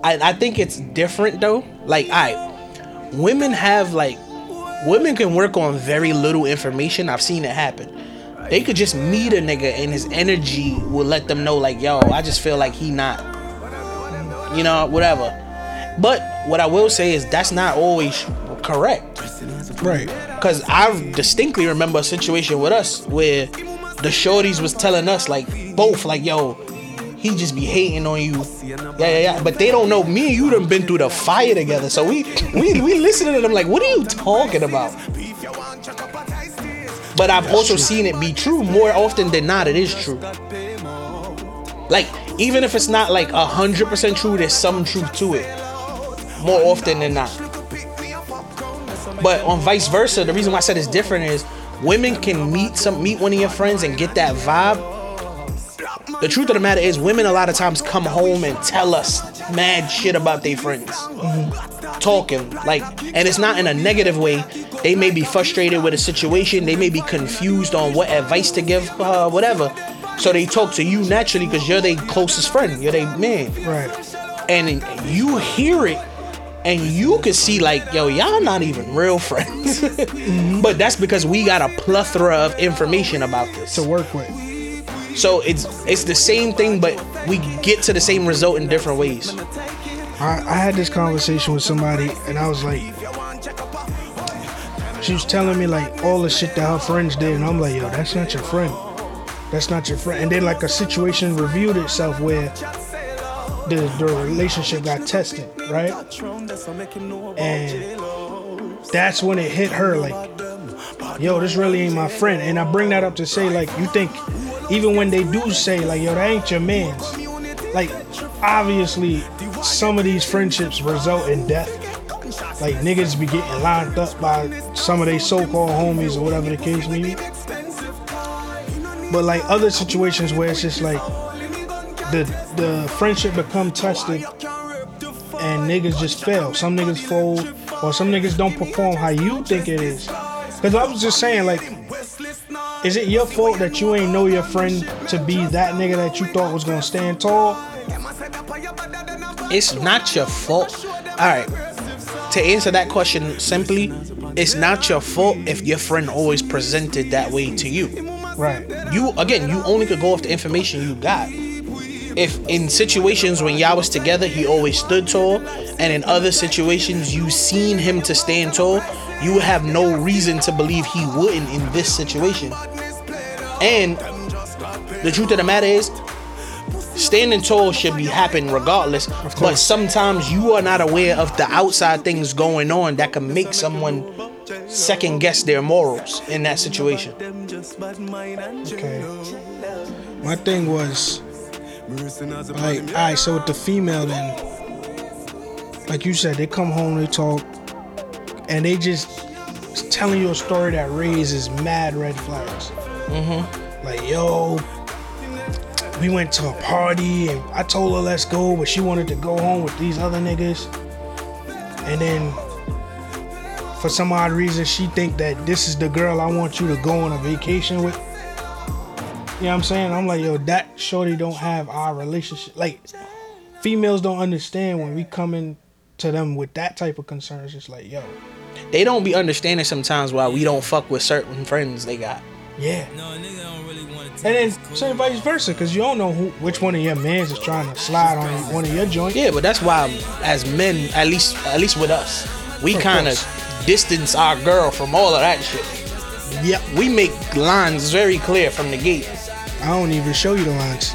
I, I think it's different though. Like, I, women have like, women can work on very little information. I've seen it happen. They could just meet a nigga and his energy will let them know, like, yo, I just feel like he not, you know, whatever. But what I will say is that's not always correct. Right. Cause I distinctly remember a situation with us where the shorties was telling us like both like yo, he just be hating on you. Yeah, yeah, yeah. But they don't know me and you done been through the fire together. So we we we listening to them like, what are you talking about? But I've also seen it be true more often than not. It is true. Like even if it's not like a hundred percent true, there's some truth to it. More often than not. But on vice versa, the reason why I said it's different is women can meet some meet one of your friends and get that vibe. The truth of the matter is, women a lot of times come home and tell us mad shit about their friends, talking like, and it's not in a negative way. They may be frustrated with a situation. They may be confused on what advice to give, uh, whatever. So they talk to you naturally because you're their closest friend. You're their man Right. and you hear it and you can see like yo y'all not even real friends but that's because we got a plethora of information about this To work with. so it's it's the same thing but we get to the same result in different ways I, I had this conversation with somebody and I was like, she was telling me like all the shit that her friends did, and I'm like, yo, that's not your friend. That's not your friend. And then like a situation revealed itself where the, relationship got tested, right? And that's when it hit her like, yo, this really ain't my friend. And I bring that up to say like, you think even when they do say like, yo, that ain't your man's, like obviously some of these friendships result in death. Like niggas be getting lined up by some of their so-called homies or whatever the case may be. But like other situations where it's just like the the friendship become tested and niggas just fail. Some niggas fold or some niggas don't perform how you think it is. Cause I was just saying like is it your fault that you ain't know your friend to be that nigga that you thought was gonna stand tall? it's not your fault all right to answer that question simply it's not your fault if your friend always presented that way to you. Right. You again, you only could go off the information you got. If in situations when y'all was together, he always stood tall, and in other situations you seen him to stand tall, you would have no reason to believe he wouldn't in this situation. And the truth of the matter is, standing tall should be happen regardless. But sometimes you are not aware of the outside things going on that can make someone second guess their morals in that situation. Okay. My thing was like, all right. So with the female, then, like you said, they come home, they talk, and they just telling you a story that raises mad red flags. Mm-hmm. Like, yo, we went to a party and I told her let's go, but she wanted to go home with these other niggas. And then for some odd reason she think that this is the girl I want you to go on a vacation with. You know what I'm saying? I'm like, yo, that shorty don't have our relationship. Like, females don't understand when we come in to them with that type of concerns. It's like, yo, They don't be understanding sometimes why we don't fuck with certain friends they got. yeah. No, nigga don't really want to. And then same vice versa, because you don't know who, which one of your mans is trying to slide on one of your joints. Yeah, but that's why as men, at least at least with us, we kind of distance our girl from all of that shit. Yep. We make lines very clear from the gate. I don't even show you the lines.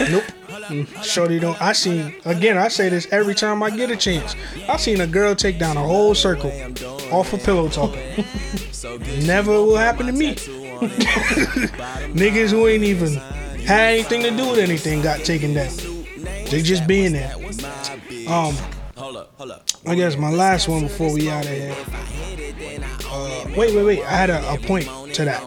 nope. Mm, Shorty don't. I seen again. I say this every time I get a chance. I seen a girl take down a whole circle off a pillow talking. Never will happen to me. Niggas who ain't even had anything to do with anything got taken down. They just being there. Um, I guess my last one before we out of here. Uh, wait, wait, wait. I had a, a point to that.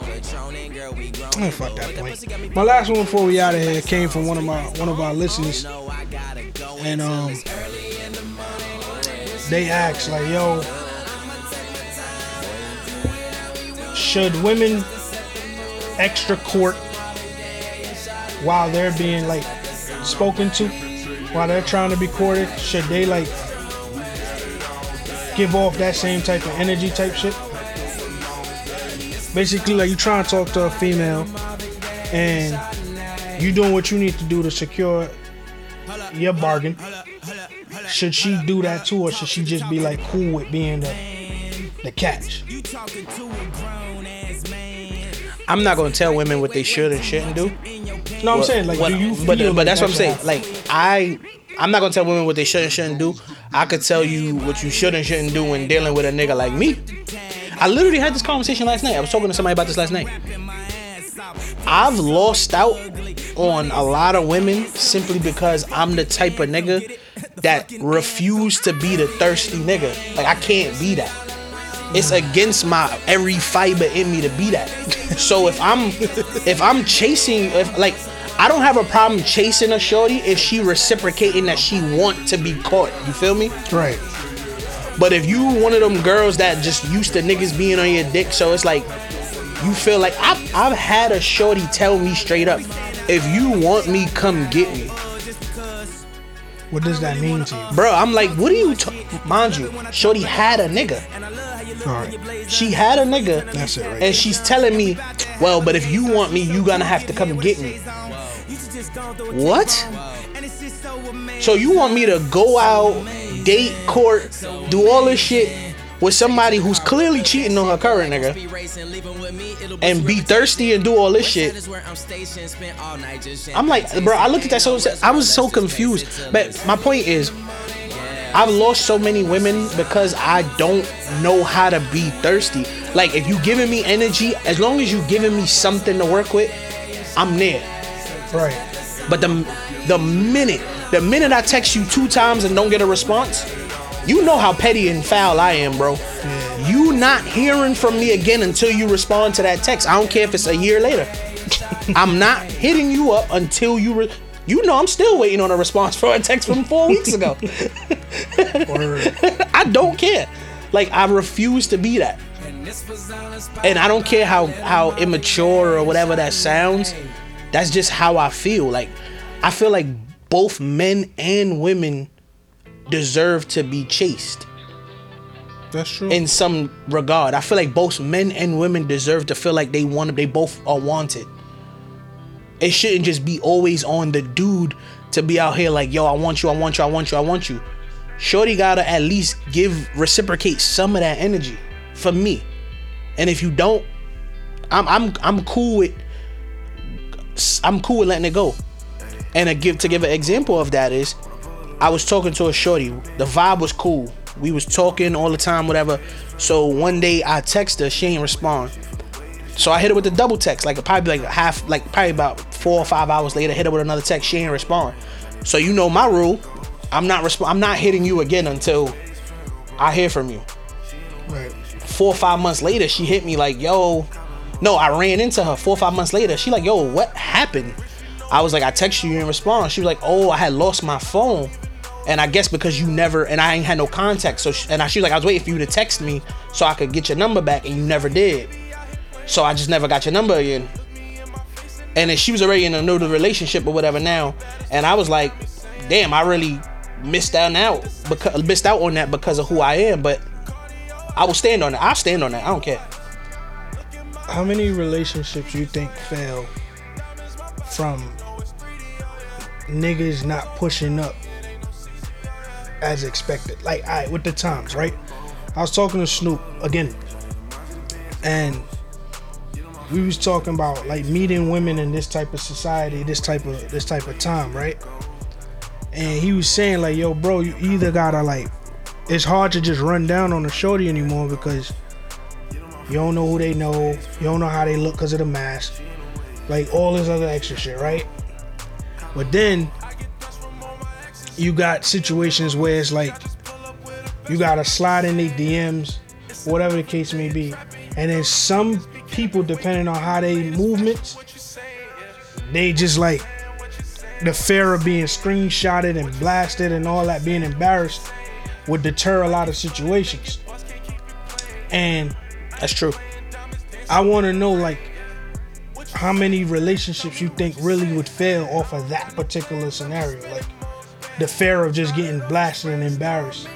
Oh, fuck that point. My last one before we out of here came from one of my one of our listeners, and um, they asked like, "Yo, should women extra court while they're being like spoken to, while they're trying to be courted? Should they like give off that same type of energy type shit?" Basically like you trying to talk to a female and you doing what you need to do to secure your bargain should she do that too or should she just be like cool with being the the catch I'm not gonna tell women what they should and shouldn't do. no i'm saying like What- do you but but that's what I'm saying. Like I, I'm not gonna tell women what they should and shouldn't do. I could tell you what you should and shouldn't do when dealing with a nigga like me. I literally had this conversation last night. I was talking to somebody about this last night. I've lost out on a lot of women simply because I'm the type of nigga that refuse to be the thirsty nigga. Like I can't be that. It's against my every fiber in me to be that. So if I'm if I'm chasing if like I don't have a problem chasing a shorty if she reciprocating that she want to be caught. You feel me? right But if you one of them girls that just used to niggas being on your dick, so it's like you feel like I've, I've had a shorty tell me straight up, if you want me, come get me. what does that mean to you Bro, I'm like, what are you mind you, shorty had a nigga. right She had a nigga. That's it right And she's telling me, well, but if you want me, you gonna have to come get me. What? So you want me to go out, date, court, do all this shit with somebody who's clearly cheating on her current nigga and be thirsty and do all this shit? I'm like, bro, I looked at that so I was so confused. But my point is, I've lost so many women because I don't know how to be thirsty. Like if you giving me energy, as long as you giving me something to work with, I'm there. right But the the minute the minute I text you two times and don't get a response, you know how petty and foul I am, bro. You not hearing from me again until you respond to that text. I don't care if it's a year later. I'm not hitting you up until you. Re- you know I'm still waiting on a response for a text from four weeks ago. I don't care. Like I refuse to be that. And I don't care how how immature or whatever that sounds. That's just how I feel. Like I feel like both men and women deserve to be chased. That's true. in some regard. I feel like both men and women deserve to feel like they want they both are wanted. It shouldn't just be always on the dude to be out here like, yo, I want you, I want you, I want you, I want you. Shorty gotta at least give reciprocate some of that energy for me. And if you don't, I'm I'm I'm cool with I'm cool with letting it go. And a give to give an example of that is I was talking to a shorty. The vibe was cool. We was talking all the time, whatever. So one day I text her, she ain't respond. So I hit her with a double text, like probably like half, like probably about four or five hours later. Hit her with another text, she ain't respond. So you know my rule. I'm not resp- I'm not hitting you again until I hear from you. right. Four or five months later, she hit me like, "Yo, no." I ran into her four or five months later. She like, "Yo, what happened?" I was like, "I texted you, you didn't respond." She was like, "Oh, I had lost my phone." And I guess because you never and I ain't had no contact, so she, and I, she was like, I was waiting for you to text me so I could get your number back, and you never did. So I just never got your number again. And then she was already in a new relationship or whatever now, and I was like, damn, I really missed out now because missed out on that because of who I am. But I will stand on that. I'll stand on that. I don't care. How many relationships you think fail from niggas not pushing up as expected? Like, I with the times, right? I was talking to Snoop again, and we was talking about like meeting women in this type of society, this type of this type of time, right? And he was saying like, "Yo, bro, you either gotta like, it's hard to just run down on a shorty anymore because." You don't know who they know. You don't know how they look because of the mask. Like all this other extra shit, right? But then you got situations where it's like you gotta slide in their DMs, whatever the case may be. And then some people, depending on how they movements, they just like the fear of being screenshotted and blasted and all that, being embarrassed, would deter a lot of situations. And That's true. I want to know like how many relationships you think really would fail off of that particular scenario, like the fear of just getting blasted and embarrassed.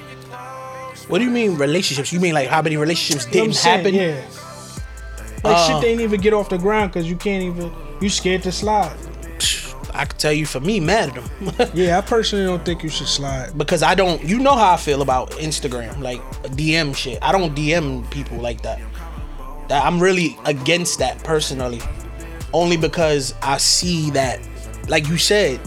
What do you mean relationships? You mean like how many relationships You know didn't I'm saying? happen? Yeah. Like Uh, shit, they ain't even get off the ground because you can't even. You scared to slide. I could tell you for me, mad at them. Yeah, I personally don't think you should slide. because I don't. You know how I feel about Instagram, like DM shit. I don't DM people like that. I'm really against that personally, only because I see that, like you said,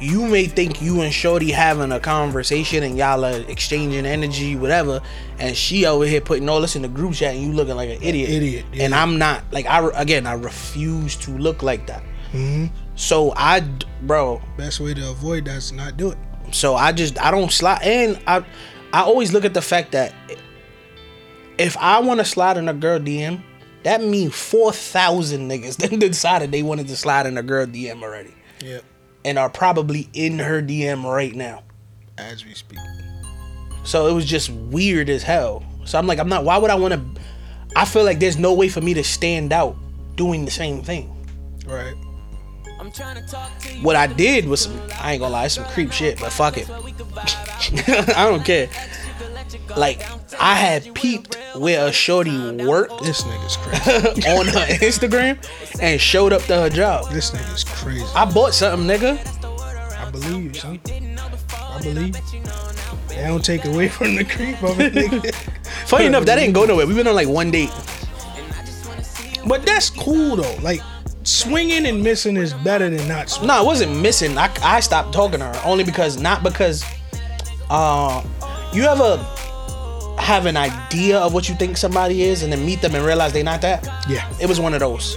you may think you and Shorty having a conversation and y'all are exchanging energy, whatever, and she over here putting all this in the group chat and you looking like an idiot. Idiot, yeah. And I'm not like I again I refuse to look like that. Hmm. So I, bro, Best way to avoid that is not do it. so I just I don't slide and I I always look at the fact that if I want to slide in a girl DM, that means four thousand niggas then decided they wanted to slide in a girl DM already Yep. and are probably in her DM right now. As we speak. So it was just weird as hell. So I'm like, I'm not. Why would I want to? I feel like there's no way for me to stand out doing the same thing. Right. I'm trying to talk to What I did was some, I ain't gonna lie, some creep shit, but fuck it. I don't care. Like, I had peeped where a shorty worked This nigga's crazy. on her Instagram and showed up to her job. this nigga's crazy. I bought something, nigga. I believe you, son. I believe. They don't take away from the creep of it, nigga. Funny enough, that didn't go nowhere. We've been on like one date. But that's cool though. Like swinging and missing is better than not swinging. No, I wasn't missing. I, I stopped talking to her only because not because uh you ever have an idea of what you think somebody is and then meet them and realize they're not that? Yeah. It was one of those.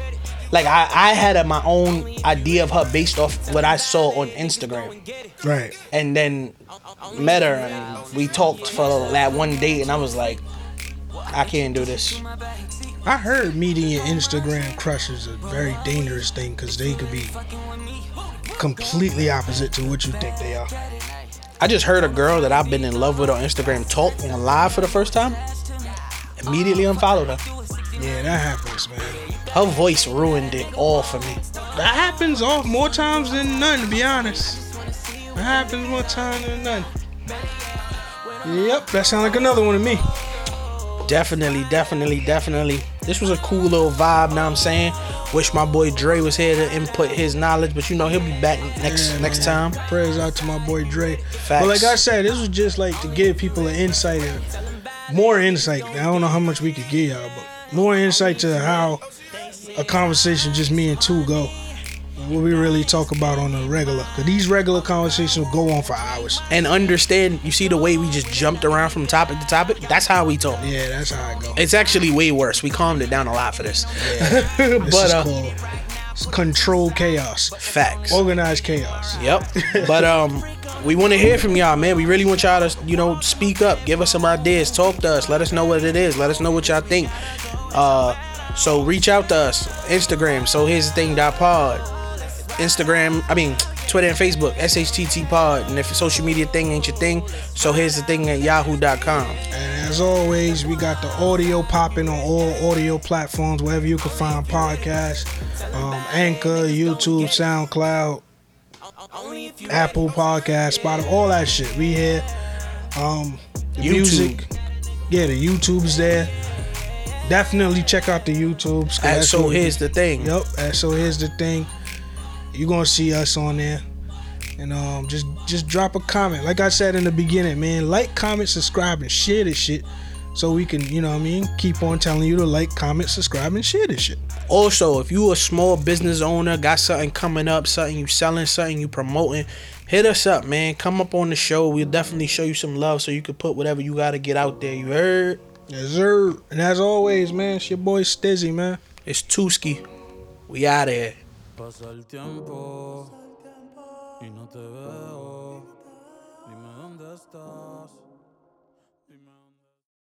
Like I, I had a, my own idea of her based off what I saw on Instagram. Right. And then met her and we talked for that one date and I was like, I can't do this. I heard meeting your Instagram crush is a very dangerous thing because they could be completely opposite to what you think they are. I just heard a girl that I've been in love with on Instagram talk on live for the first time. Immediately unfollowed her. Yeah, that happens, man. Her voice ruined it all for me. That happens off more times than none, to be honest. That happens more times than none. Yep, that sounds like another one to me. Definitely, definitely, definitely. This was a cool little vibe, know what I'm saying? Wish my boy Dre was here to input his knowledge, but you know he'll be back next Yeah, next man. time. Prayers out to my boy Dre. Facts. But like I said, this was just like to give people an insight, more insight. I don't know how much we could give y'all, but more insight to how a conversation just me and two go. What we really talk about on a regular. Cause these regular conversations go on for hours. And understand, you see the way we just jumped around from topic to topic? That's how we talk. Yeah, that's how I go. It's actually way worse. We calmed it down a lot for this. This but is uh, called it's controlled chaos, facts. organized chaos. Yep. But um, we want to hear from y'all, man. We really want y'all to, you know, speak up, give us some ideas, talk to us, let us know what it is, let us know what y'all think. Uh, so reach out to us, Instagram. So here's the thing. Dot pod, Instagram. I mean Twitter and Facebook, SHTT Pod. And if a social media thing ain't your thing, so here's the thing at Yahoo.com. And as always, we got the audio popping on all audio platforms, wherever you can find podcasts, um, Anchor, YouTube, SoundCloud, Apple Podcast, Spotify, all that shit. We here. Um, the YouTube. music, yeah, the YouTube's there. Definitely check out the YouTubes. so here's the thing. Yep. And so here's the thing. You're gonna see us on there. And um just just drop a comment. Like I said in the beginning, man, like, comment, subscribe, and share this shit. So we can, you know what I mean, keep on telling you to like, comment, subscribe, and share this shit. Also, if you a small business owner, got something coming up, something you selling, something you promoting, hit us up, man. Come up on the show. We'll definitely show you some love so you can put whatever you gotta get out there. You heard? Yes, sir. And as always, man, it's your boy Stizzy, man. It's Tuski. We out of here. Pasa el tiempo y no te veo.